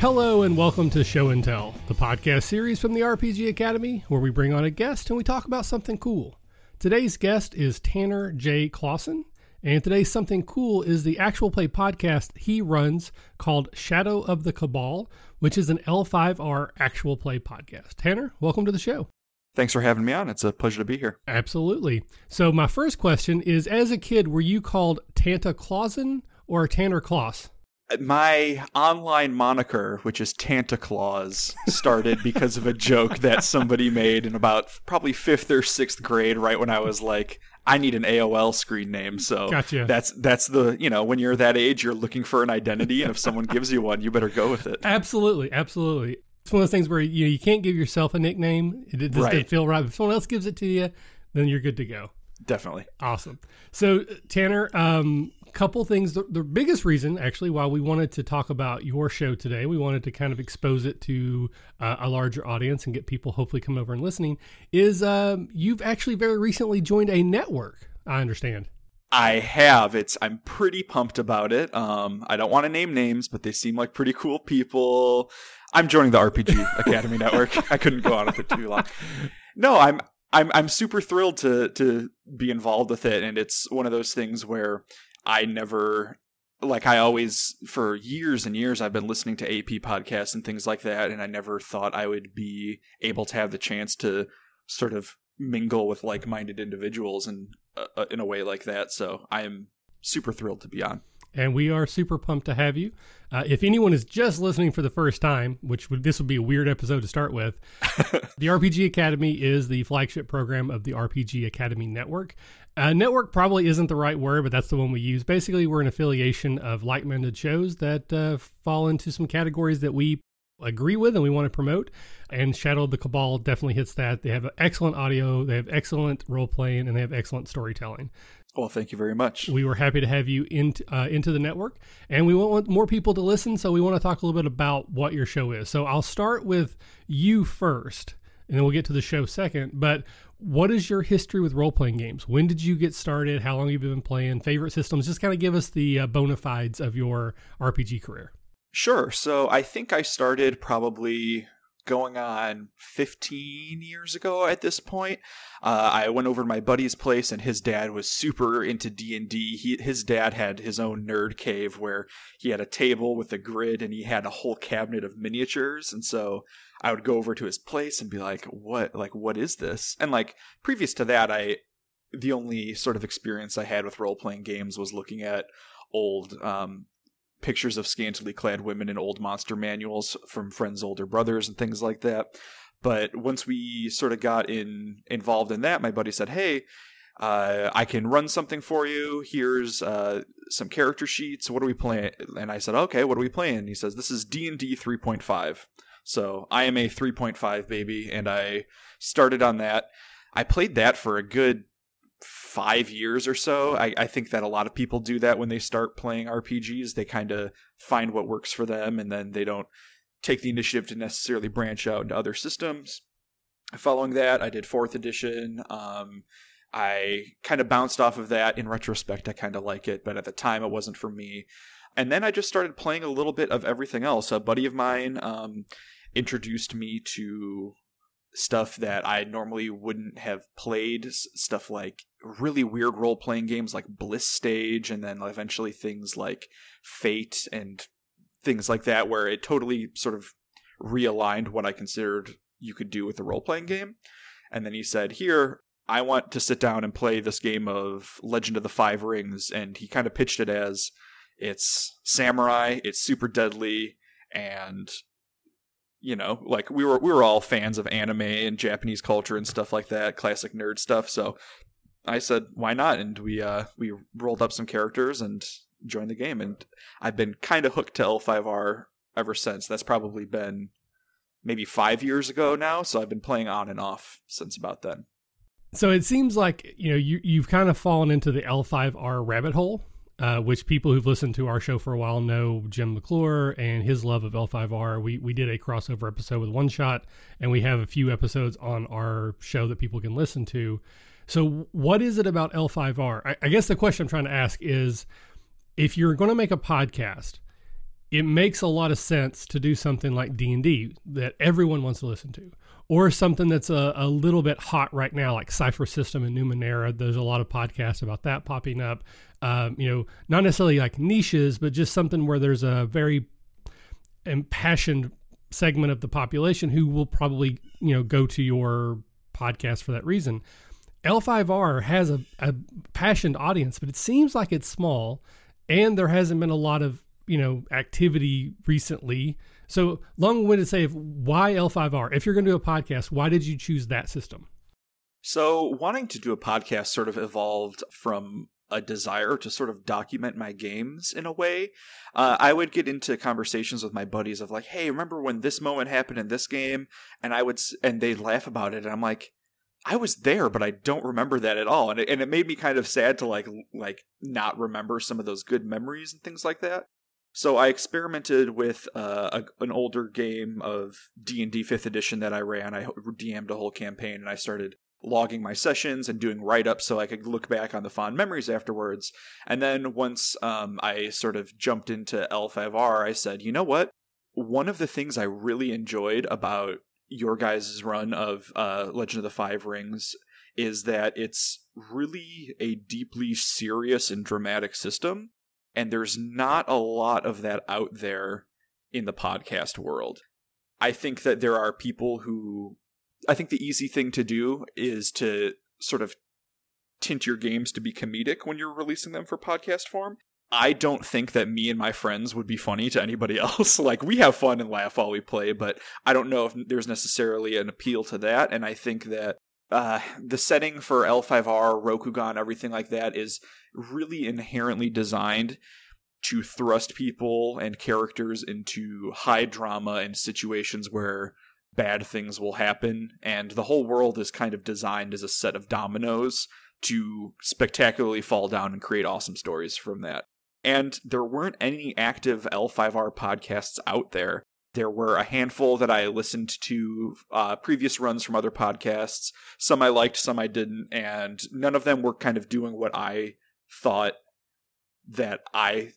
Hello and welcome to Show and Tell, the podcast series from the RPG Academy, where we bring on a guest and we talk about something cool. Today's guest is Tanner J. Clausen, and today's something cool is the actual play podcast he runs called Shadow of the Cabal, which is an L5R actual play podcast. Tanner, welcome to the show. Thanks for having me on. It's a pleasure to be here. Absolutely. So, my first question is As a kid, were you called Tanta Clausen or Tanner Claus? My online moniker, which is Tanta Claus, started because of a joke that somebody made in about probably fifth or sixth grade, right when I was like, I need an AOL screen name. So Gotcha. that's that's the you know when you're that age, you're looking for an identity, and if someone gives you one, you better go with it. Absolutely, absolutely. It's one of those things where you know, you can't give yourself a nickname. It just doesn't feel right. If someone else gives it to you, then you're good to go. Definitely. Awesome. So Tanner, um, couple things. The, the biggest reason, actually, why we wanted to talk about your show today, we wanted to kind of expose it to uh, a larger audience and get people hopefully coming over and listening. Is um, you've actually very recently joined a network? I understand. I have. It's I'm pretty pumped about it. Um, I don't want to name names, but they seem like pretty cool people. I'm joining the RPG Academy Network. I couldn't go on with it too long. No, I'm I'm I'm super thrilled to to be involved with it, and it's one of those things where I never like I always for years and years I've been listening to AP podcasts and things like that, and I never thought I would be able to have the chance to sort of mingle with like-minded individuals and uh, uh, in a way like that. So I am super thrilled to be on. And we are super pumped to have you. Uh, if anyone is just listening for the first time, which would, this would be a weird episode to start with, the RPG Academy is the flagship program of the RPG Academy Network. Uh, network probably isn't the right word, but that's the one we use. Basically, we're an affiliation of like-minded shows that uh, fall into some categories that we agree with and we want to promote. And Shadow of the Cabal definitely hits that. They have excellent audio, they have excellent role playing, and they have excellent storytelling Well, thank you very much. we were happy to have you into uh, into the network, and we want more people to listen. So we want to talk a little bit about what your show is. So I'll start with you first, and then we'll get to the show second. But what is your history with role playing games? When did you get started? How long have you been playing? Favorite systems? Just kind of give us the uh, bona fides of your RPG career. Sure. So I think I started probably going on 15 years ago at this point. Uh, I went over to my buddy's place and his dad was super into D&D. He, his dad had his own nerd cave where he had a table with a grid and he had a whole cabinet of miniatures. And so I would go over to his place and be like, what, like, what is this? And like previous to that, I, the only sort of experience I had with role playing games was looking at old, um, pictures of scantily clad women in old monster manuals from friends' older brothers and things like that. But once we sort of got in involved in that, my buddy said, "Hey, uh, I can run something for you. Here's uh, some character sheets. What are we playing?" And I said, "Okay, what are we playing?" He says, "This is D and D 3.5." So I am a 3.5 baby, and I started on that. I played that for a good five years or so. I, I think that a lot of people do that when they start playing RPGs. They kind of find what works for them and then they don't take the initiative to necessarily branch out into other systems. Following that, I did fourth edition. Um, I kind of bounced off of that. In retrospect, I kind of like it, but at the time, it wasn't for me. And then I just started playing a little bit of everything else. A buddy of mine um, introduced me to stuff that I normally wouldn't have played. Stuff like really weird role playing games like Bliss Stage, and then eventually things like Fate and things like that, where it totally sort of realigned what I considered you could do with a role playing game. And then he said, Here, I want to sit down and play this game of Legend of the Five Rings. And he kind of pitched it as it's samurai, it's super deadly, and you know, like we were we were all fans of anime and Japanese culture and stuff like that, classic nerd stuff. So I said, why not? And we uh we rolled up some characters and joined the game and I've been kind of hooked to L5R ever since. That's probably been maybe 5 years ago now, so I've been playing on and off since about then. So it seems like you know you you've kind of fallen into the L5R rabbit hole, uh, which people who've listened to our show for a while know Jim McClure and his love of L5R. We we did a crossover episode with One Shot, and we have a few episodes on our show that people can listen to. So what is it about L5R? I, I guess the question I'm trying to ask is, if you're going to make a podcast, it makes a lot of sense to do something like D&D that everyone wants to listen to or something that's a, a little bit hot right now like Cypher System and Numenera. There's a lot of podcasts about that popping up. Um, you know, not necessarily like niches, but just something where there's a very impassioned segment of the population who will probably, you know, go to your podcast for that reason. L5R has a, a passionate audience, but it seems like it's small and there hasn't been a lot of you know activity recently. So long-winded say why L5R? If you're going to do a podcast, why did you choose that system? So wanting to do a podcast sort of evolved from a desire to sort of document my games in a way. Uh, I would get into conversations with my buddies of like, "Hey, remember when this moment happened in this game?" And I would, and they'd laugh about it, and I'm like, I was there, but I don't remember that at all, and it, and it made me kind of sad to like like not remember some of those good memories and things like that. So I experimented with uh, a, an older game of D and D Fifth Edition that I ran. I DM'd a whole campaign, and I started logging my sessions and doing write ups so I could look back on the fond memories afterwards. And then once um, I sort of jumped into L5R, I said, you know what? One of the things I really enjoyed about your guys' run of uh, Legend of the Five Rings is that it's really a deeply serious and dramatic system and there's not a lot of that out there in the podcast world. I think that there are people who I think the easy thing to do is to sort of tint your games to be comedic when you're releasing them for podcast form. I don't think that me and my friends would be funny to anybody else. like we have fun and laugh while we play, but I don't know if there's necessarily an appeal to that. And I think that uh, the setting for L5R, Rokugan, everything like that is really inherently designed to thrust people and characters into high drama and situations where bad things will happen. And the whole world is kind of designed as a set of dominoes to spectacularly fall down and create awesome stories from that. And there weren't any active L5R podcasts out there there were a handful that I listened to uh, previous runs from other podcasts. Some I liked, some I didn't, and none of them were kind of doing what I thought that I.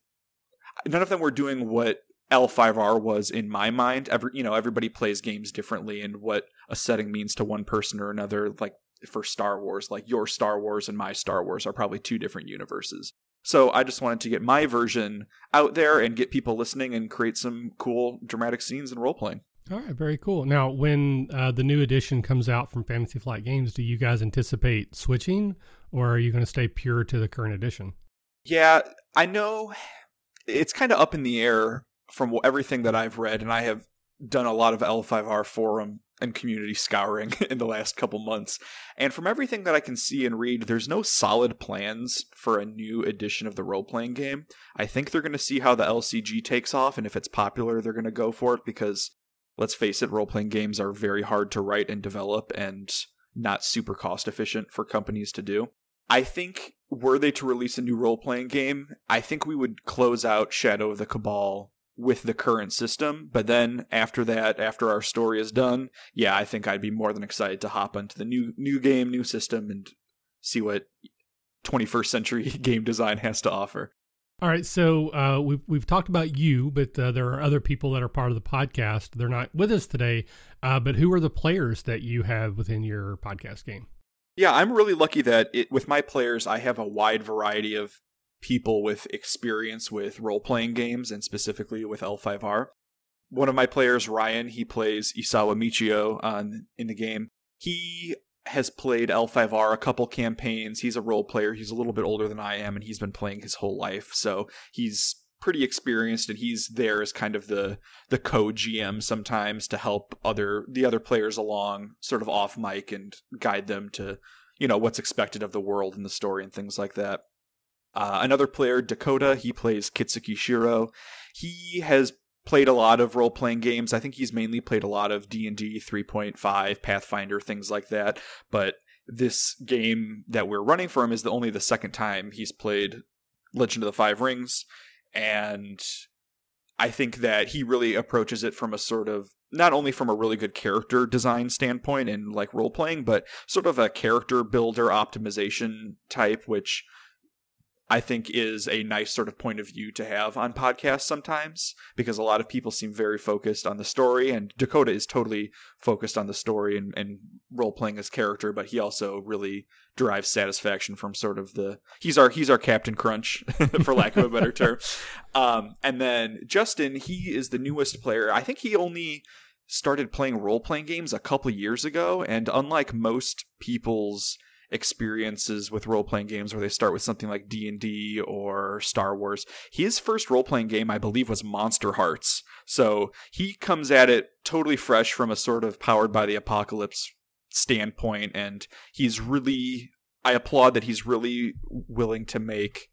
None of them were doing what L5R was in my mind. Every you know, everybody plays games differently, and what a setting means to one person or another. Like for Star Wars, like your Star Wars and my Star Wars are probably two different universes. So I just wanted to get my version out there and get people listening and create some cool dramatic scenes and role playing. All right, very cool. Now, when uh, the new edition comes out from Fantasy Flight Games, do you guys anticipate switching, or are you going to stay pure to the current edition? Yeah, I know it's kind of up in the air from everything that I've read, and I have done a lot of L5R forum and community scouring in the last couple months. And from everything that I can see and read, there's no solid plans for a new edition of the role playing game. I think they're going to see how the LCG takes off, and if it's popular, they're going to go for it because, let's face it, role playing games are very hard to write and develop and not super cost efficient for companies to do. I think were they to release a new role playing game, I think we would close out Shadow of the Cabal with the current system. But then after that, after our story is done, yeah, I think I'd be more than excited to hop onto the new new game, new system, and see what 21st century game design has to offer. All right, so uh, we've we've talked about you, but uh, there are other people that are part of the podcast. They're not with us today, uh, but who are the players that you have within your podcast game? Yeah, I'm really lucky that it, with my players, I have a wide variety of people with experience with role playing games and specifically with L5R. One of my players, Ryan, he plays Isawa Michio on in the game. He has played L5R a couple campaigns. He's a role player. He's a little bit older than I am, and he's been playing his whole life. So he's pretty experienced, and he's there as kind of the the co GM sometimes to help other the other players along, sort of off mic, and guide them to you know what's expected of the world and the story and things like that. Uh, another player, Dakota, he plays Kitsuki Shiro. He has played a lot of role-playing games. I think he's mainly played a lot of D&D 3.5, Pathfinder, things like that. But this game that we're running for him is the only the second time he's played Legend of the Five Rings, and I think that he really approaches it from a sort of not only from a really good character design standpoint and like role playing, but sort of a character builder optimization type, which I think is a nice sort of point of view to have on podcasts sometimes because a lot of people seem very focused on the story and Dakota is totally focused on the story and, and role playing his character, but he also really derives satisfaction from sort of the he's our he's our Captain Crunch for lack of a better term. Um, and then Justin, he is the newest player. I think he only started playing role playing games a couple years ago, and unlike most people's experiences with role-playing games where they start with something like D&D or Star Wars. His first role-playing game I believe was Monsterhearts. So he comes at it totally fresh from a sort of powered by the apocalypse standpoint and he's really I applaud that he's really willing to make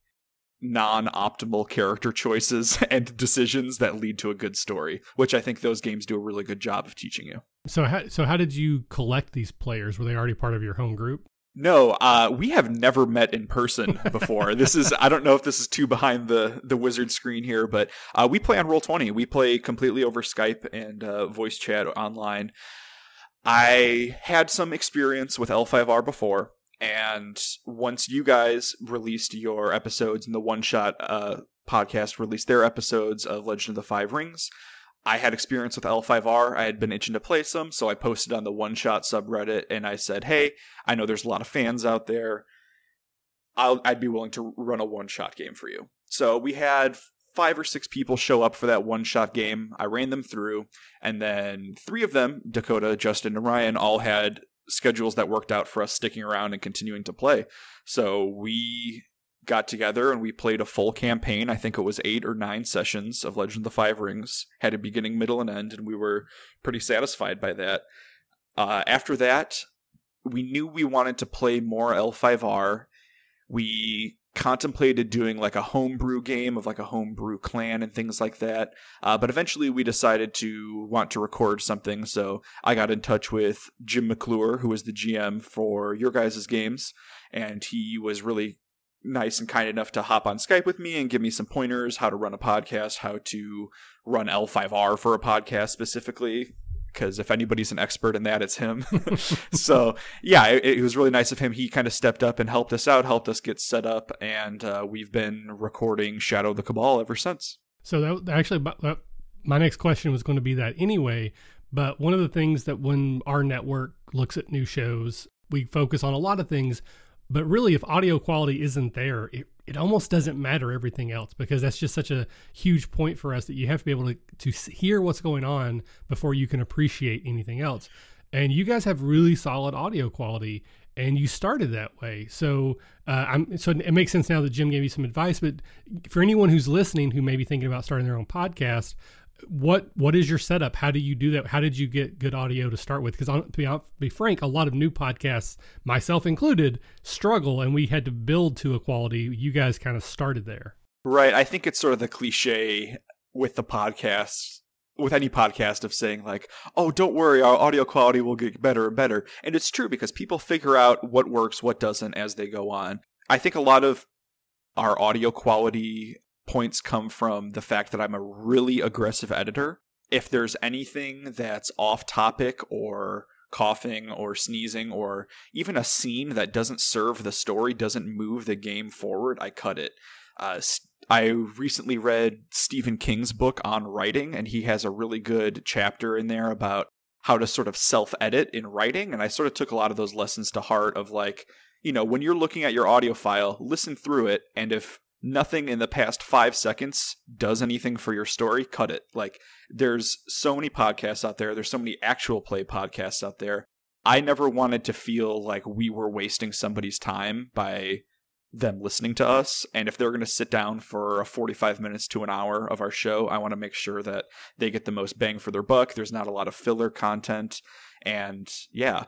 non-optimal character choices and decisions that lead to a good story, which I think those games do a really good job of teaching you. So how, so how did you collect these players? Were they already part of your home group? No, uh, we have never met in person before. this is I don't know if this is too behind the the wizard screen here, but uh, we play on Roll Twenty. We play completely over Skype and uh, voice chat online. I had some experience with L5R before, and once you guys released your episodes and the One Shot uh, podcast released their episodes of Legend of the Five Rings, I had experience with L5R. I had been itching to play some, so I posted on the One Shot subreddit and I said, "Hey, I know there's a lot of fans out there. I'll, I'd be willing to run a one shot game for you." So we had five or six people show up for that one shot game. I ran them through, and then three of them, Dakota, Justin, and Ryan, all had schedules that worked out for us sticking around and continuing to play. So we got together and we played a full campaign. I think it was eight or nine sessions of Legend of the Five Rings, had a beginning, middle, and end, and we were pretty satisfied by that. Uh, after that, we knew we wanted to play more L5R. We contemplated doing like a homebrew game of like a homebrew clan and things like that. Uh, but eventually we decided to want to record something. So I got in touch with Jim McClure, who was the GM for your guys' games. And he was really nice and kind enough to hop on Skype with me and give me some pointers how to run a podcast, how to run L5R for a podcast specifically. Because if anybody's an expert in that, it's him. so yeah, it, it, was really nice of him. He kind of stepped up and helped us out, helped us get set up, and uh, we've been recording Shadow the Cabal ever since. So that actually, my next question was going to be that anyway. But one of the things that when our network looks at new shows, we focus on a lot of things but really, if audio quality isn't there, it, it almost doesn't matter everything else because that's just such a huge point for us that you have to be able to, to hear what's going on before you can appreciate anything else. And you guys have really solid audio quality and you started that way. So uh, I'm so it makes sense now that Jim gave you some advice. But for anyone who's listening who may be thinking about starting their own podcast, what what is your setup? How do you do that? How did you get good audio to start with? Because to be, to be frank, a lot of new podcasts, myself included, struggle, and we had to build to a quality. You guys kind of started there, right? I think it's sort of the cliche with the podcast, with any podcast of saying like, "Oh, don't worry, our audio quality will get better and better," and it's true because people figure out what works, what doesn't as they go on. I think a lot of our audio quality points come from the fact that I'm a really aggressive editor. If there's anything that's off topic or coughing or sneezing or even a scene that doesn't serve the story, doesn't move the game forward, I cut it. Uh, I recently read Stephen King's book on writing, and he has a really good chapter in there about how to sort of self edit in writing. And I sort of took a lot of those lessons to heart of like, you know, when you're looking at your audio file, listen through it. And if nothing in the past five seconds does anything for your story, cut it. Like, there's so many podcasts out there, there's so many actual play podcasts out there. I never wanted to feel like we were wasting somebody's time by them listening to us. And if they're going to sit down for a 45 minutes to an hour of our show, I want to make sure that they get the most bang for their buck. There's not a lot of filler content. And yeah,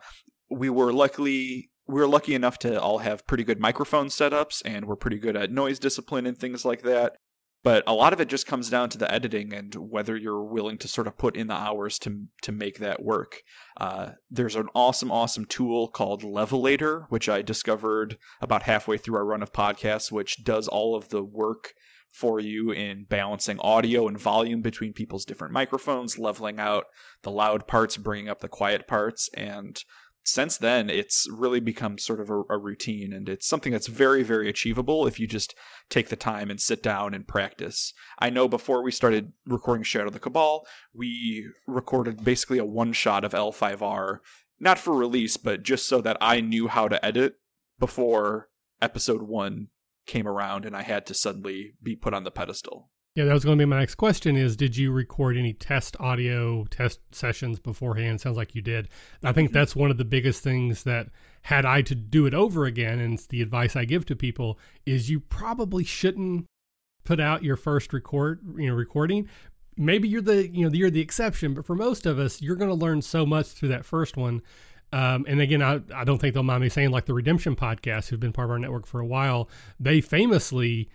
we were luckily were lucky enough to all have pretty good microphone setups and we're pretty good at noise discipline and things like that. But a lot of it just comes down to the editing and whether you're willing to sort of put in the hours to to make that work. Uh, there's an awesome, awesome tool called Levelator, which I discovered about halfway through our run of podcasts, which does all of the work for you in balancing audio and volume between people's different microphones, leveling out the loud parts, bringing up the quiet parts, and since then, it's really become sort of a, a, routine, and it's something that's very, very achievable if you just take the time and sit down and practice. I know before we started recording Shadow of the Cabal, we recorded basically a one shot of L5R, not for release, but just so that I knew how to edit before episode one came around and I had to suddenly be put on the pedestal. Yeah, that was going to be my next question is did you record any test audio test sessions beforehand? Sounds like you did. I think mm-hmm. that's one of the biggest things that had I to do it over again and it's the advice I give to people is you probably shouldn't put out your first record, you know, recording. Maybe you're the, you know, you're the exception, but for most of us, you're going to learn so much through that first one. Um, and again, I, I don't think they'll mind me saying, like the Redemption podcast, who've been part of our network for a while, they famously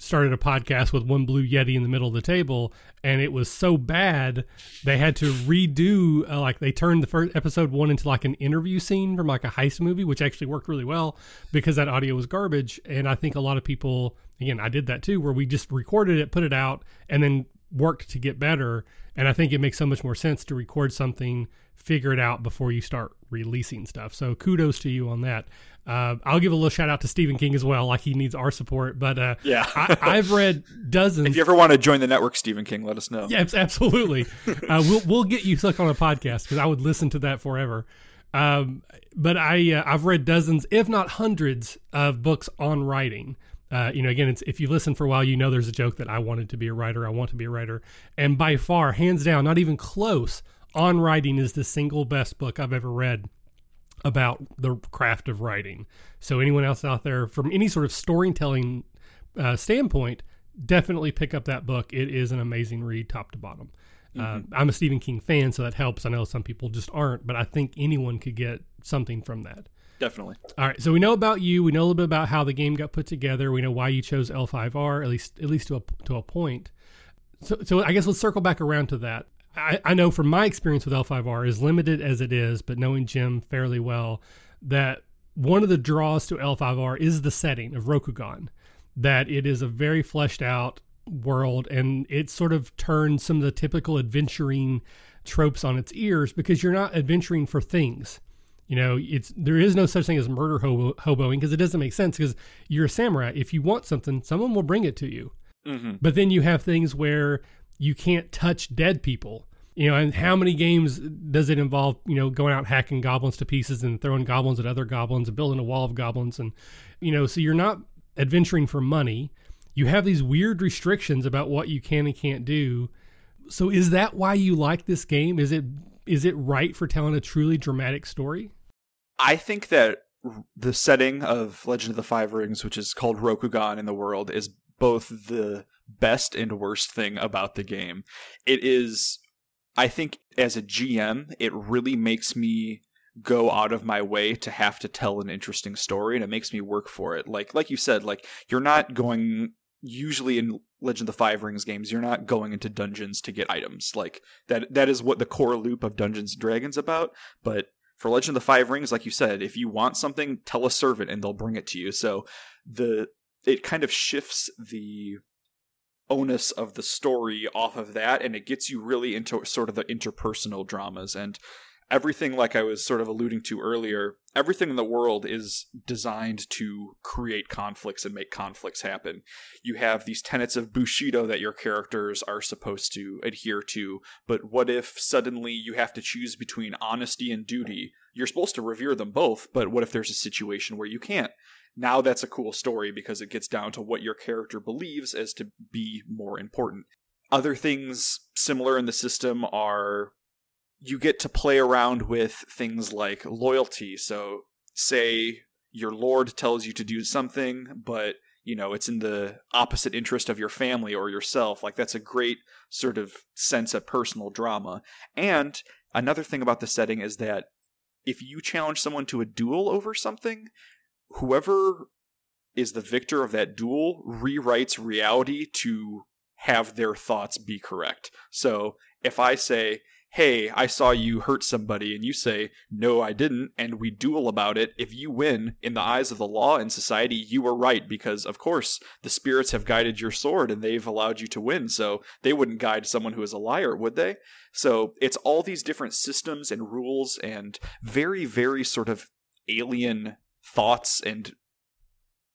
started a podcast with one blue yeti in the middle of the table and it was so bad they had to redo uh, like they turned the first episode one into like an interview scene from like a heist movie which actually worked really well because that audio was garbage. And i think a lot of people again i did that too where we just recorded it put it out and then worked to get better. And i think it makes so much more sense to record something figure it out before you start releasing stuff so kudos to you on that uh, I'll give a little shout out to Stephen King as well. Like he needs our support, but uh, yeah, I, have read dozens. If you ever want to join the network, Stephen King, let us know. Yeah, absolutely. uh, we'll we'll get you stuck on a podcast because I would listen to that forever. Um, but I uh, I've read dozens, if not hundreds, of books on writing. Uh, you know, again, it's if you listen for a while, you know there's a joke that I wanted to be a writer. I want to be a writer, and by far, hands down, not even close. On writing is the single best book I've ever read about the craft of writing. So anyone else out there from any sort of storytelling uh, standpoint, definitely pick up that book. It is an amazing read, top to bottom. Uh, mm-hmm. Uh, I'm a Stephen King fan, so that helps. I know some people just aren't, but I think anyone could get something from that. Definitely. All right, so we know about you. We know a little bit about how the game got put together. We know why you chose L5R, at least at least to a to a point. So, so I guess let's circle back around to that. I, I know from my experience with L5R, as limited as it is, but knowing Jim fairly well, that one of the draws to L5R is the setting of Rokugan. That it is a very fleshed out world and it sort of turns some of the typical adventuring tropes on its ears because you're not adventuring for things. You know, it's there is no such thing as murder hobo, hoboing because it doesn't make sense because you're a samurai. If you want something, someone will bring it to you. Mm-hmm. But then you have things where you can't touch dead people. You know, and how many games does it involve, you know, going out hacking goblins to pieces and throwing goblins at other goblins and building a wall of goblins and you know, so you're not adventuring for money. You have these weird restrictions about what you can and can't do. So is that why you like this game? Is it is it right for telling a truly dramatic story? I think that the setting of Legend of the Five Rings, which is called Rokugan in the world, is both the best and worst thing about the game. It is, I think, as a GM, it really makes me go out of my way to have to tell an interesting story and it makes me work for it. Like like you said like you're not going usually in legend of the five rings games you're not going into dungeons to get items. Like that that is what the core loop of dungeons and dragons about. But for legend of the five rings like you said if you want something tell a servant and they'll bring it to you. So the it kind of shifts the onus of the story off of that and it gets you really into sort of the interpersonal dramas and everything like i was sort of alluding to earlier everything in the world is designed to create conflicts and make conflicts happen. You have these tenets of bushido that your characters are supposed to adhere to but what if suddenly you have to choose between honesty and duty? You're supposed to revere them both but what if there's a situation where you can't? Now that's a cool story because it gets down to what your character believes as to be more important. Other things similar in the system are you get to play around with things like loyalty. So, say your lord tells you to do something, but you know it's in the opposite interest of your family or yourself. Like that's a great sort of sense of personal drama. And another thing about the setting is that if you challenge someone to a duel over something, whoever is the victor of that duel rewrites reality to have their thoughts be correct. So if I say, hey, I saw you hurt somebody, and you say, no, I didn't, and we duel about it, if you win, in the eyes of the law and society, you were right, because of course the spirits have guided your sword and they've allowed you to win, so they wouldn't guide someone who is a liar, would they? So it's all these different systems and rules and very, very sort of alien thoughts and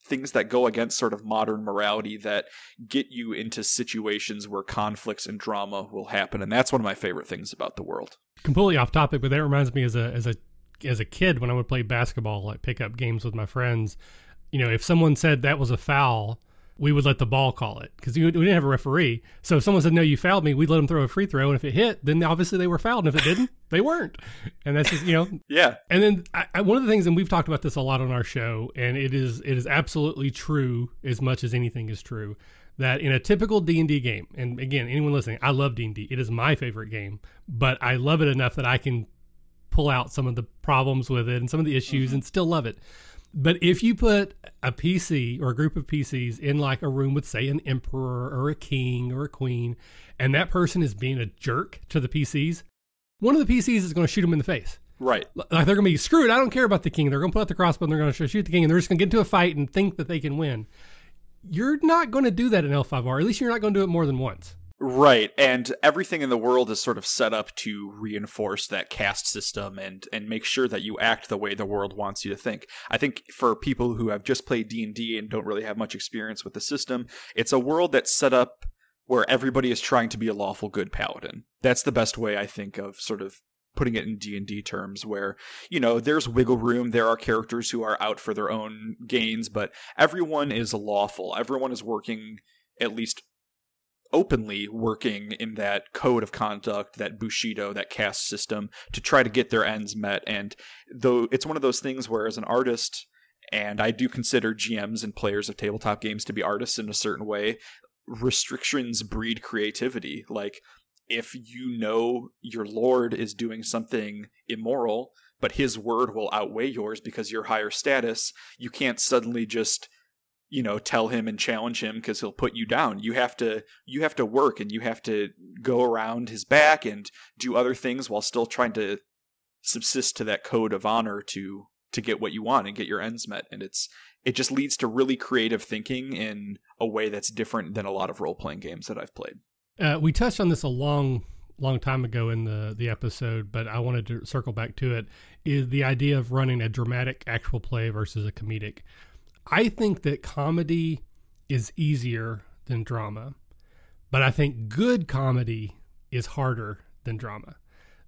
things that go against sort of modern morality that get you into situations where conflicts and drama will happen and that's one of my favorite things about the world. Completely off topic but that reminds me as a as a as a kid when i would play basketball like pick up games with my friends you know if someone said that was a foul we would let the ball call it because we didn't have a referee. So if someone said, no, you fouled me, we'd let them throw a free throw. And if it hit, then obviously they were fouled. And if it didn't, they weren't. And that's just, you know. Yeah. And then I, I, one of the things, and we've talked about this a lot on our show, and it is it is absolutely true as much as anything is true, that in a typical D&D game, and again, anyone listening, I love D&D. It is my favorite game, but I love it enough that I can pull out some of the problems with it and some of the issues mm-hmm. and still love it. But if you put a PC or a group of PCs in like a room with, say, an emperor or a king or a queen, and that person is being a jerk to the PCs, one of the PCs is going to shoot them in the face. Right. Like they're going to be screwed. I don't care about the king. They're going to put out the crossbow and they're going to shoot the king and they're just going to get into a fight and think that they can win. You're not going to do that in L5R. At least you're not going to do it more than once. Right, and everything in the world is sort of set up to reinforce that caste system and and make sure that you act the way the world wants you to think. I think for people who have just played D&D and don't really have much experience with the system, it's a world that's set up where everybody is trying to be a lawful good paladin. That's the best way I think of sort of putting it in D&D terms where you know there's wiggle room there are characters who are out for their own gains but everyone is lawful everyone is working at least openly working in that code of conduct, that Bushido, that caste system to try to get their ends met. And though it's one of those things where, as an artist, and I do consider GMs and players of tabletop games to be artists in a certain way, restrictions breed creativity. Like, if you know your lord is doing something immoral, but his word will outweigh yours because you're higher status, you can't suddenly just you know tell him and challenge him because he'll put you down. You have to you have to work and you have to go around his back and do other things while still trying to subsist to that code of honor to to get what you want and get your ends met. And it's it just leads to really creative thinking in a way that's different than a lot of role-playing games that i've played. Uh, we touched on this a long long time ago in the the episode but i wanted to circle back to it is the idea of running a dramatic actual play versus a comedic I think that comedy is easier than drama, but I think good comedy is harder than drama.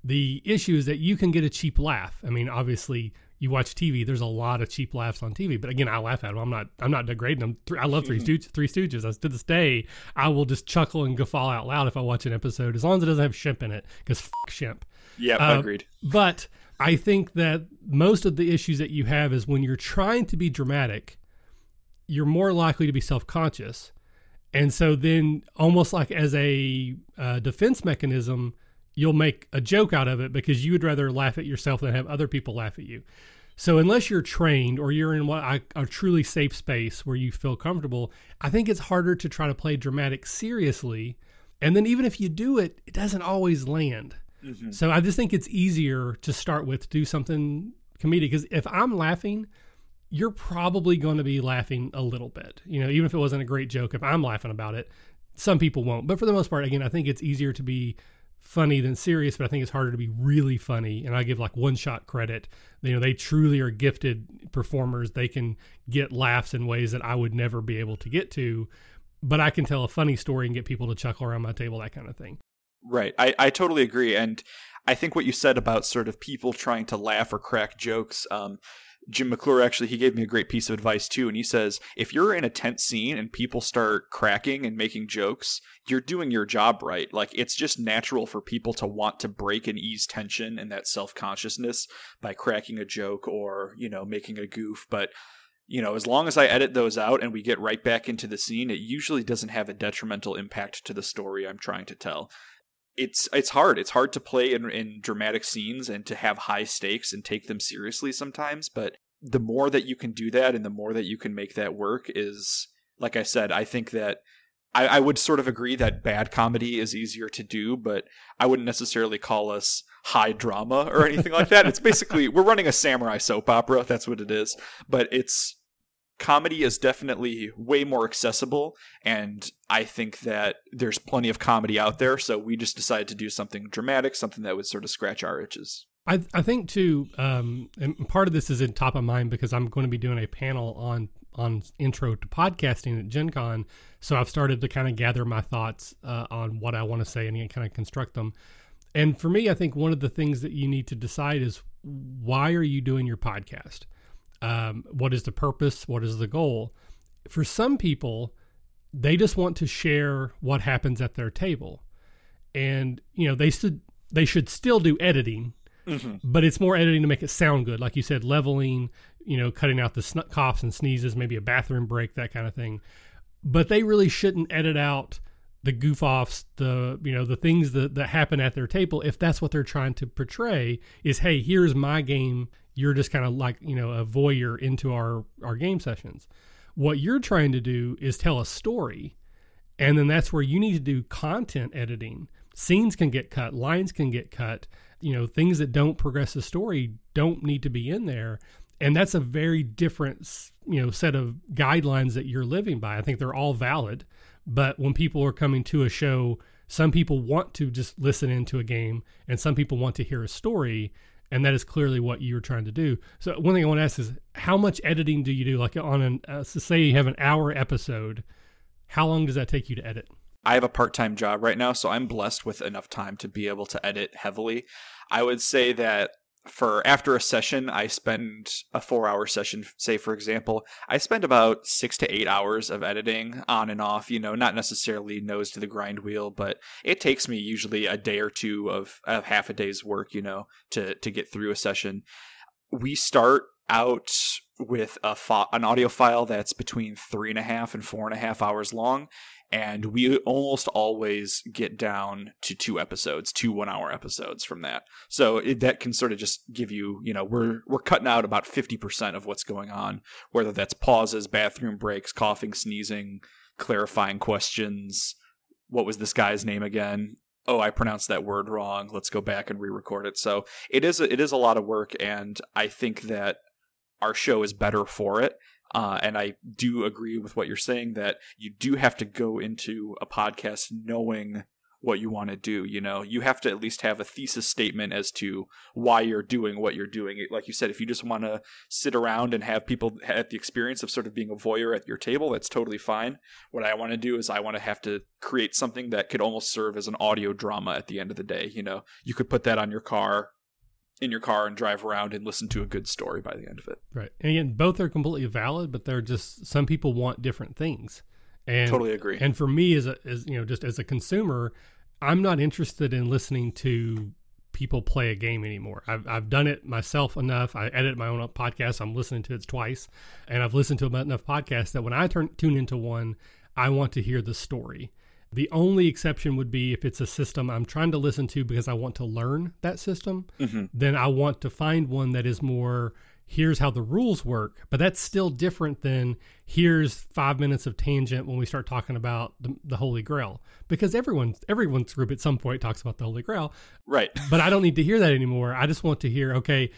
The issue is that you can get a cheap laugh. I mean, obviously, you watch TV. There's a lot of cheap laughs on TV, but again, I laugh at them. I'm not. I'm not degrading them. I love Three Stooges. Three Stooges. As to this day, I will just chuckle and guffaw out loud if I watch an episode, as long as it doesn't have Shemp in it, because fuck Shemp. Yeah, uh, agreed. But I think that most of the issues that you have is when you're trying to be dramatic you're more likely to be self conscious. And so then, almost like as a uh, defense mechanism, you'll make a joke out of it because you would rather laugh at yourself than have other people laugh at you. So, unless you're trained or you're in what I, a truly safe space where you feel comfortable, I think it's harder to try to play dramatic seriously. And then, even if you do it, it doesn't always land. Mm-hmm. So, I just think it's easier to start with do something comedic because if I'm laughing, you're probably going to be laughing a little bit. You know, even if it wasn't a great joke, if I'm laughing about it, some people won't. But for the most part, again, I think it's easier to be funny than serious, but I think it's harder to be really funny. And I give like one shot credit. You know, they truly are gifted performers. They can get laughs in ways that I would never be able to get to. But I can tell a funny story and get people to chuckle around my table, that kind of thing. Right. I, I totally agree. And I think what you said about sort of people trying to laugh or crack jokes, um, Jim McClure actually he gave me a great piece of advice too, and he says if you're in a tense scene and people start cracking and making jokes, you're doing your job right. Like it's just natural for people to want to break and ease tension and that self consciousness by cracking a joke or you know making a goof, but. You know, as long as I edit those out and we get right back into the scene, it usually doesn't have a detrimental impact to the story I'm trying to tell it's it's hard. It's hard to play in, in dramatic scenes and to have high stakes and take them seriously sometimes. But the more that you can do that and the more that you can make that work is, like I said, I think that I, I would sort of agree that bad comedy is easier to do, but I wouldn't necessarily call us high drama or anything like that. It's basically we're running a samurai soap opera. That's what it is. But it's comedy is definitely way more accessible and i think that there's plenty of comedy out there so we just decided to do something dramatic something that would sort of scratch our itches I, I think too, um, and part of this is in top of mind because I'm going to be doing a panel on on intro to podcasting at Gen Con. So I've started to kind of gather my thoughts uh, on what I want to say and kind of construct them. And for me, I think one of the things that you need to decide is why are you doing your podcast? Um, what is the purpose? What is the goal? For some people, they just want to share what happens at their table, and you know they should they should still do editing Mm-hmm. But it's more editing to make it sound good, like you said, leveling, you know, cutting out the sn- coughs and sneezes, maybe a bathroom break, that kind of thing. But they really shouldn't edit out the goof offs, the you know, the things that that happen at their table if that's what they're trying to portray. Is hey, here's my game. You're just kind of like you know a voyeur into our our game sessions. What you're trying to do is tell a story, and then that's where you need to do content editing. Scenes can get cut, lines can get cut you know things that don't progress the story don't need to be in there and that's a very different you know set of guidelines that you're living by i think they're all valid but when people are coming to a show some people want to just listen into a game and some people want to hear a story and that is clearly what you're trying to do. So one thing i want to ask is how much editing do you do? Like on an uh, say you have an hour episode how long does that take you to edit? I have a part time job right now, so I'm blessed with enough time to be able to edit heavily. I would say that for after a session, I spend a four hour session, say for example, I spend about six to eight hours of editing on and off, you know, not necessarily nose to the grind wheel, but it takes me usually a day or two of, of half a day's work, you know, to, to get through a session. We start out with a fo- an audio file that's between three and a half and four and a half hours long and we almost always get down to two episodes, two one hour episodes from that. So it, that can sort of just give you, you know, we're we're cutting out about fifty percent of what's going on, whether that's pauses, bathroom breaks, coughing, sneezing, clarifying questions. What was this guy's name again? Oh, I pronounced that word wrong. Let's go back and re-record it. So it is a, it is a lot of work, and I think that our show is better for it uh, and I do agree with what you're saying that you do have to go into a podcast knowing what you want to do. You know, you have to at least have a thesis statement as to why you're doing what you're doing. Like you said, if you just want to sit around and have people at the experience of sort of being a voyeur at your table, that's totally fine. What I want to do is I want to have to create something that could almost serve as an audio drama at the end of the day. You know, you could put that on your car in your car and drive around and listen to a good story by the end of it. Right. And again, both are completely valid, but they're just some people want different things. And totally agree. And for me as a as you know, just as a consumer, I'm not interested in listening to people play a game anymore. I've I've done it myself enough. I edit my own podcast. I'm listening to it twice, and I've listened to enough podcasts that when I turn tune into one, I want to hear the story. The only exception would be if it's a system I'm trying to listen to because I want to learn that system, mm-hmm. then I want to find one that is more here's how the rules work. But that's still different than here's five minutes of tangent when we start talking about the, the Holy Grail. Because everyone everyone's group at some point talks about the Holy Grail. Right. but I don't need to hear that anymore. I just want to hear, okay,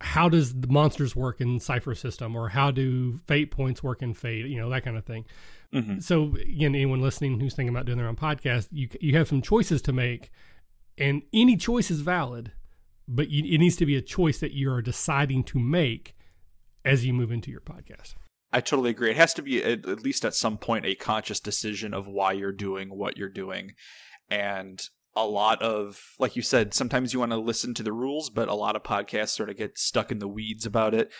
how does the monsters work in Cypher system or how do fate points work in fate, you know, that kind of thing. Mm-hmm. So again, anyone listening who's thinking about doing their own podcast, you you have some choices to make, and any choice is valid, but you, it needs to be a choice that you are deciding to make as you move into your podcast. I totally agree. It has to be at, at least at some point a conscious decision of why you're doing what you're doing, and a lot of like you said sometimes you want to listen to the rules but a lot of podcasts sort of get stuck in the weeds about it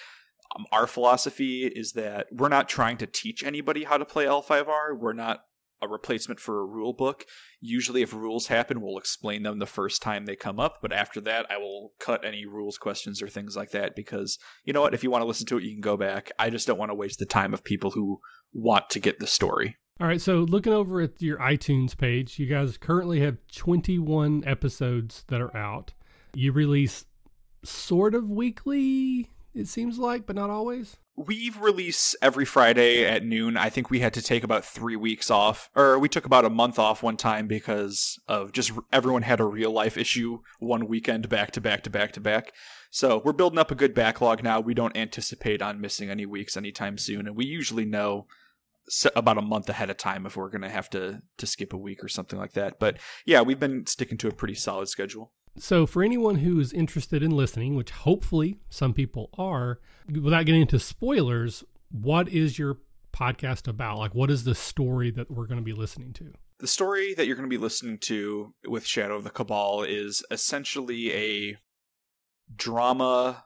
um, our philosophy is that we're not trying to teach anybody how to play L5R. We're not a replacement for a rule book. Usually, if rules happen, we'll explain them the first time they come up. But after that, I will cut any rules questions or things like that because you know what? If you want to listen to it, you can go back. I just don't want to waste the time of people who want to get the story. All right, so looking over at your iTunes page, you guys currently have 21 episodes that are out. You release sort of weekly, it seems like, but not always. we release every Friday at noon. I think we had to take about three weeks off, or we took about a month off one time because of just everyone had a real life issue one weekend back to back to back to back. So we're building up a good backlog now. We don't anticipate on missing any weeks anytime soon, and we usually know about a month ahead of time if we're going to have to to skip a week or something like that. But yeah, we've been sticking to a pretty solid schedule. So, for anyone who is interested in listening, which hopefully some people are, without getting into spoilers, what is your podcast about? Like, what is the story that we're going to be listening to? The story that you're going to be listening to with Shadow of the Cabal is essentially a drama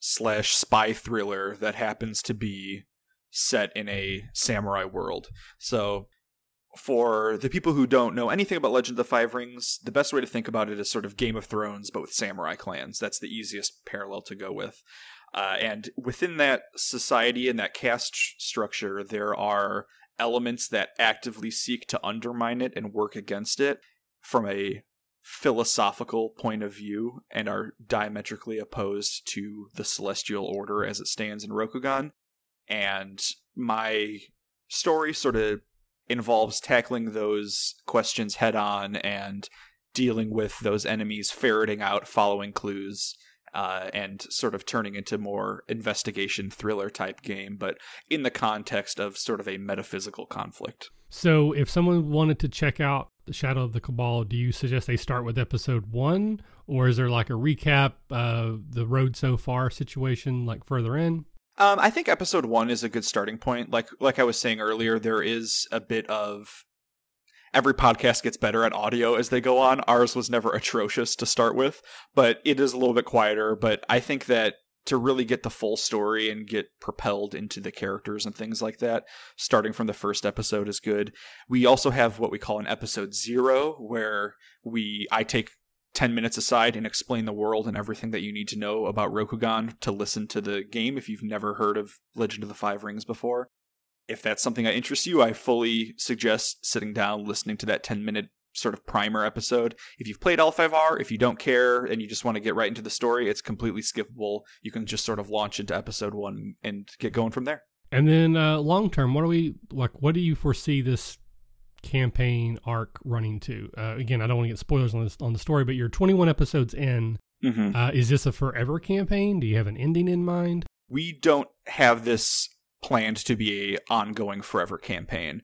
slash spy thriller that happens to be set in a samurai world. So for the people who don't know anything about Legend of the Five Rings, the best way to think about it is sort of Game of Thrones, but with samurai clans. That's the easiest parallel to go with. Uh, and within that society and that caste structure, there are elements that actively seek to undermine it and work against it from a philosophical point of view and are diametrically opposed to the celestial order as it stands in Rokugan. And my story sort of involves tackling those questions head on and dealing with those enemies, ferreting out, following clues, uh, and sort of turning into more investigation thriller type game, but in the context of sort of a metaphysical conflict. So, if someone wanted to check out the Shadow of the Cabal, do you suggest they start with episode one, or is there like a recap, uh, the road so far situation, like further in? Um, I think episode one is a good starting point. Like like I was saying earlier, there is a bit of every podcast gets better at audio as they go on. Ours was never atrocious to start with, but it is a little bit quieter. But I think that to really get the full story and get propelled into the characters and things like that, starting from the first episode is good. We also have what we call an episode zero, where we I take 10 minutes aside and explain the world and everything that you need to know about Rokugan to listen to the game if you've never heard of Legend of the Five Rings before. If that's something that interests you, I fully suggest sitting down, listening to that 10 minute sort of primer episode. If you've played L5R, if you don't care and you just want to get right into the story, it's completely skippable. You can just sort of launch into episode one and get going from there. And then uh, long term, what do we like? What do you foresee this campaign arc running to? Uh, again, I don't want to get spoilers on this on the story, but you're 21 episodes in. Mm-hmm. Uh, is this a forever campaign? Do you have an ending in mind? We don't have this planned to be a ongoing forever campaign.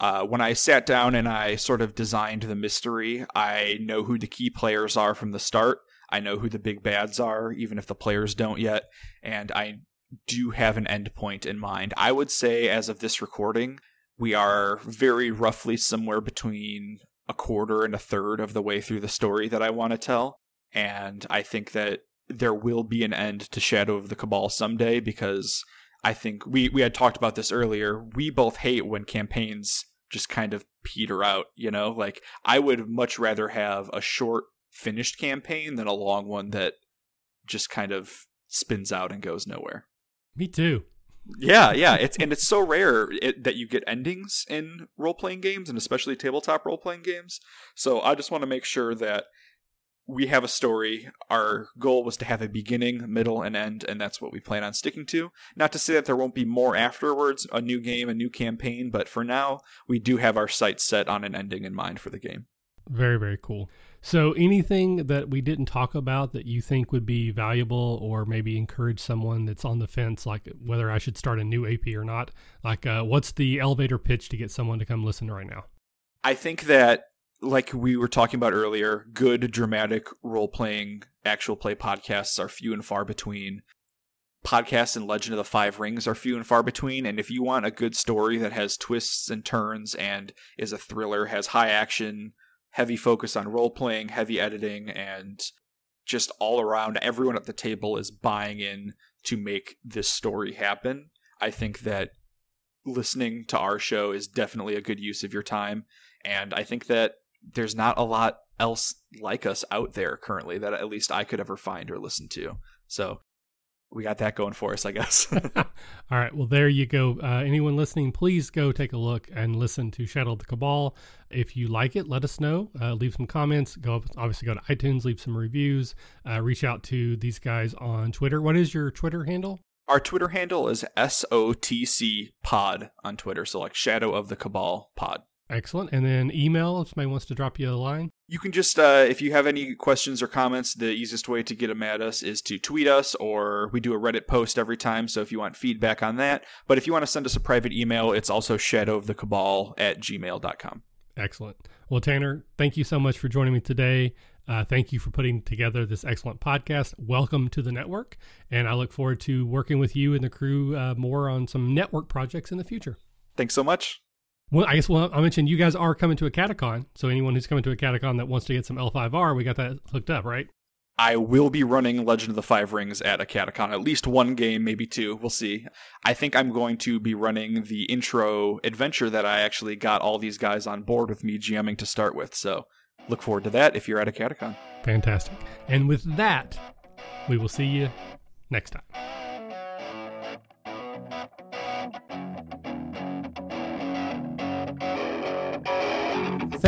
Uh, when I sat down and I sort of designed the mystery, I know who the key players are from the start. I know who the big bads are, even if the players don't yet, and I do have an endpoint in mind. I would say, as of this recording, we are very roughly somewhere between a quarter and a third of the way through the story that I want to tell. And I think that there will be an end to Shadow of the Cabal someday because I think we, we had talked about this earlier. We both hate when campaigns just kind of peter out, you know? Like, I would much rather have a short, finished campaign than a long one that just kind of spins out and goes nowhere. Me too. Yeah, yeah, it's and it's so rare it, that you get endings in role playing games and especially tabletop role playing games. So I just want to make sure that we have a story. Our goal was to have a beginning, middle, and end, and that's what we plan on sticking to. Not to say that there won't be more afterwards, a new game, a new campaign, but for now, we do have our sights set on an ending in mind for the game. Very, very cool. So, anything that we didn't talk about that you think would be valuable or maybe encourage someone that's on the fence, like whether I should start a new AP or not? Like, uh, what's the elevator pitch to get someone to come listen right now? I think that, like we were talking about earlier, good dramatic role playing actual play podcasts are few and far between. Podcasts and Legend of the Five Rings are few and far between. And if you want a good story that has twists and turns and is a thriller, has high action, heavy focus on role playing, heavy editing, and just all around everyone at the table is buying in to make this story happen. I think that listening to our show is definitely a good use of your time. And I think that there's not a lot else like us out there currently that at least I could ever find or listen to. So we got that going for us, I guess. All right. Well, there you go. Uh, anyone listening, please go take a look and listen to Shadow of the Cabal. If you like it, let us know. Uh, leave some comments. Go obviously go to iTunes, leave some reviews. Uh, reach out to these guys on Twitter. What is your Twitter handle? Our Twitter handle is SOTC Pod on Twitter, so like Shadow of the Cabal Pod. Excellent. And then email if somebody wants to drop you a line. You can just, uh, if you have any questions or comments, the easiest way to get them at us is to tweet us, or we do a Reddit post every time. So if you want feedback on that, but if you want to send us a private email, it's also shadowofthecabal at gmail.com. Excellent. Well, Tanner, thank you so much for joining me today. Uh, thank you for putting together this excellent podcast. Welcome to the network. And I look forward to working with you and the crew uh, more on some network projects in the future. Thanks so much. Well, I guess well, I mentioned you guys are coming to AcadeCon. So anyone who's coming to AcadeCon that wants to get some L5R, we got that hooked up, right? I will be running Legend of the Five Rings at AcadeCon, at least one game, maybe two. We'll see. I think I'm going to be running the intro adventure that I actually got all these guys on board with me GMing to start with. So look forward to that if you're at AcadeCon. Fantastic. And with that, we will see you next time.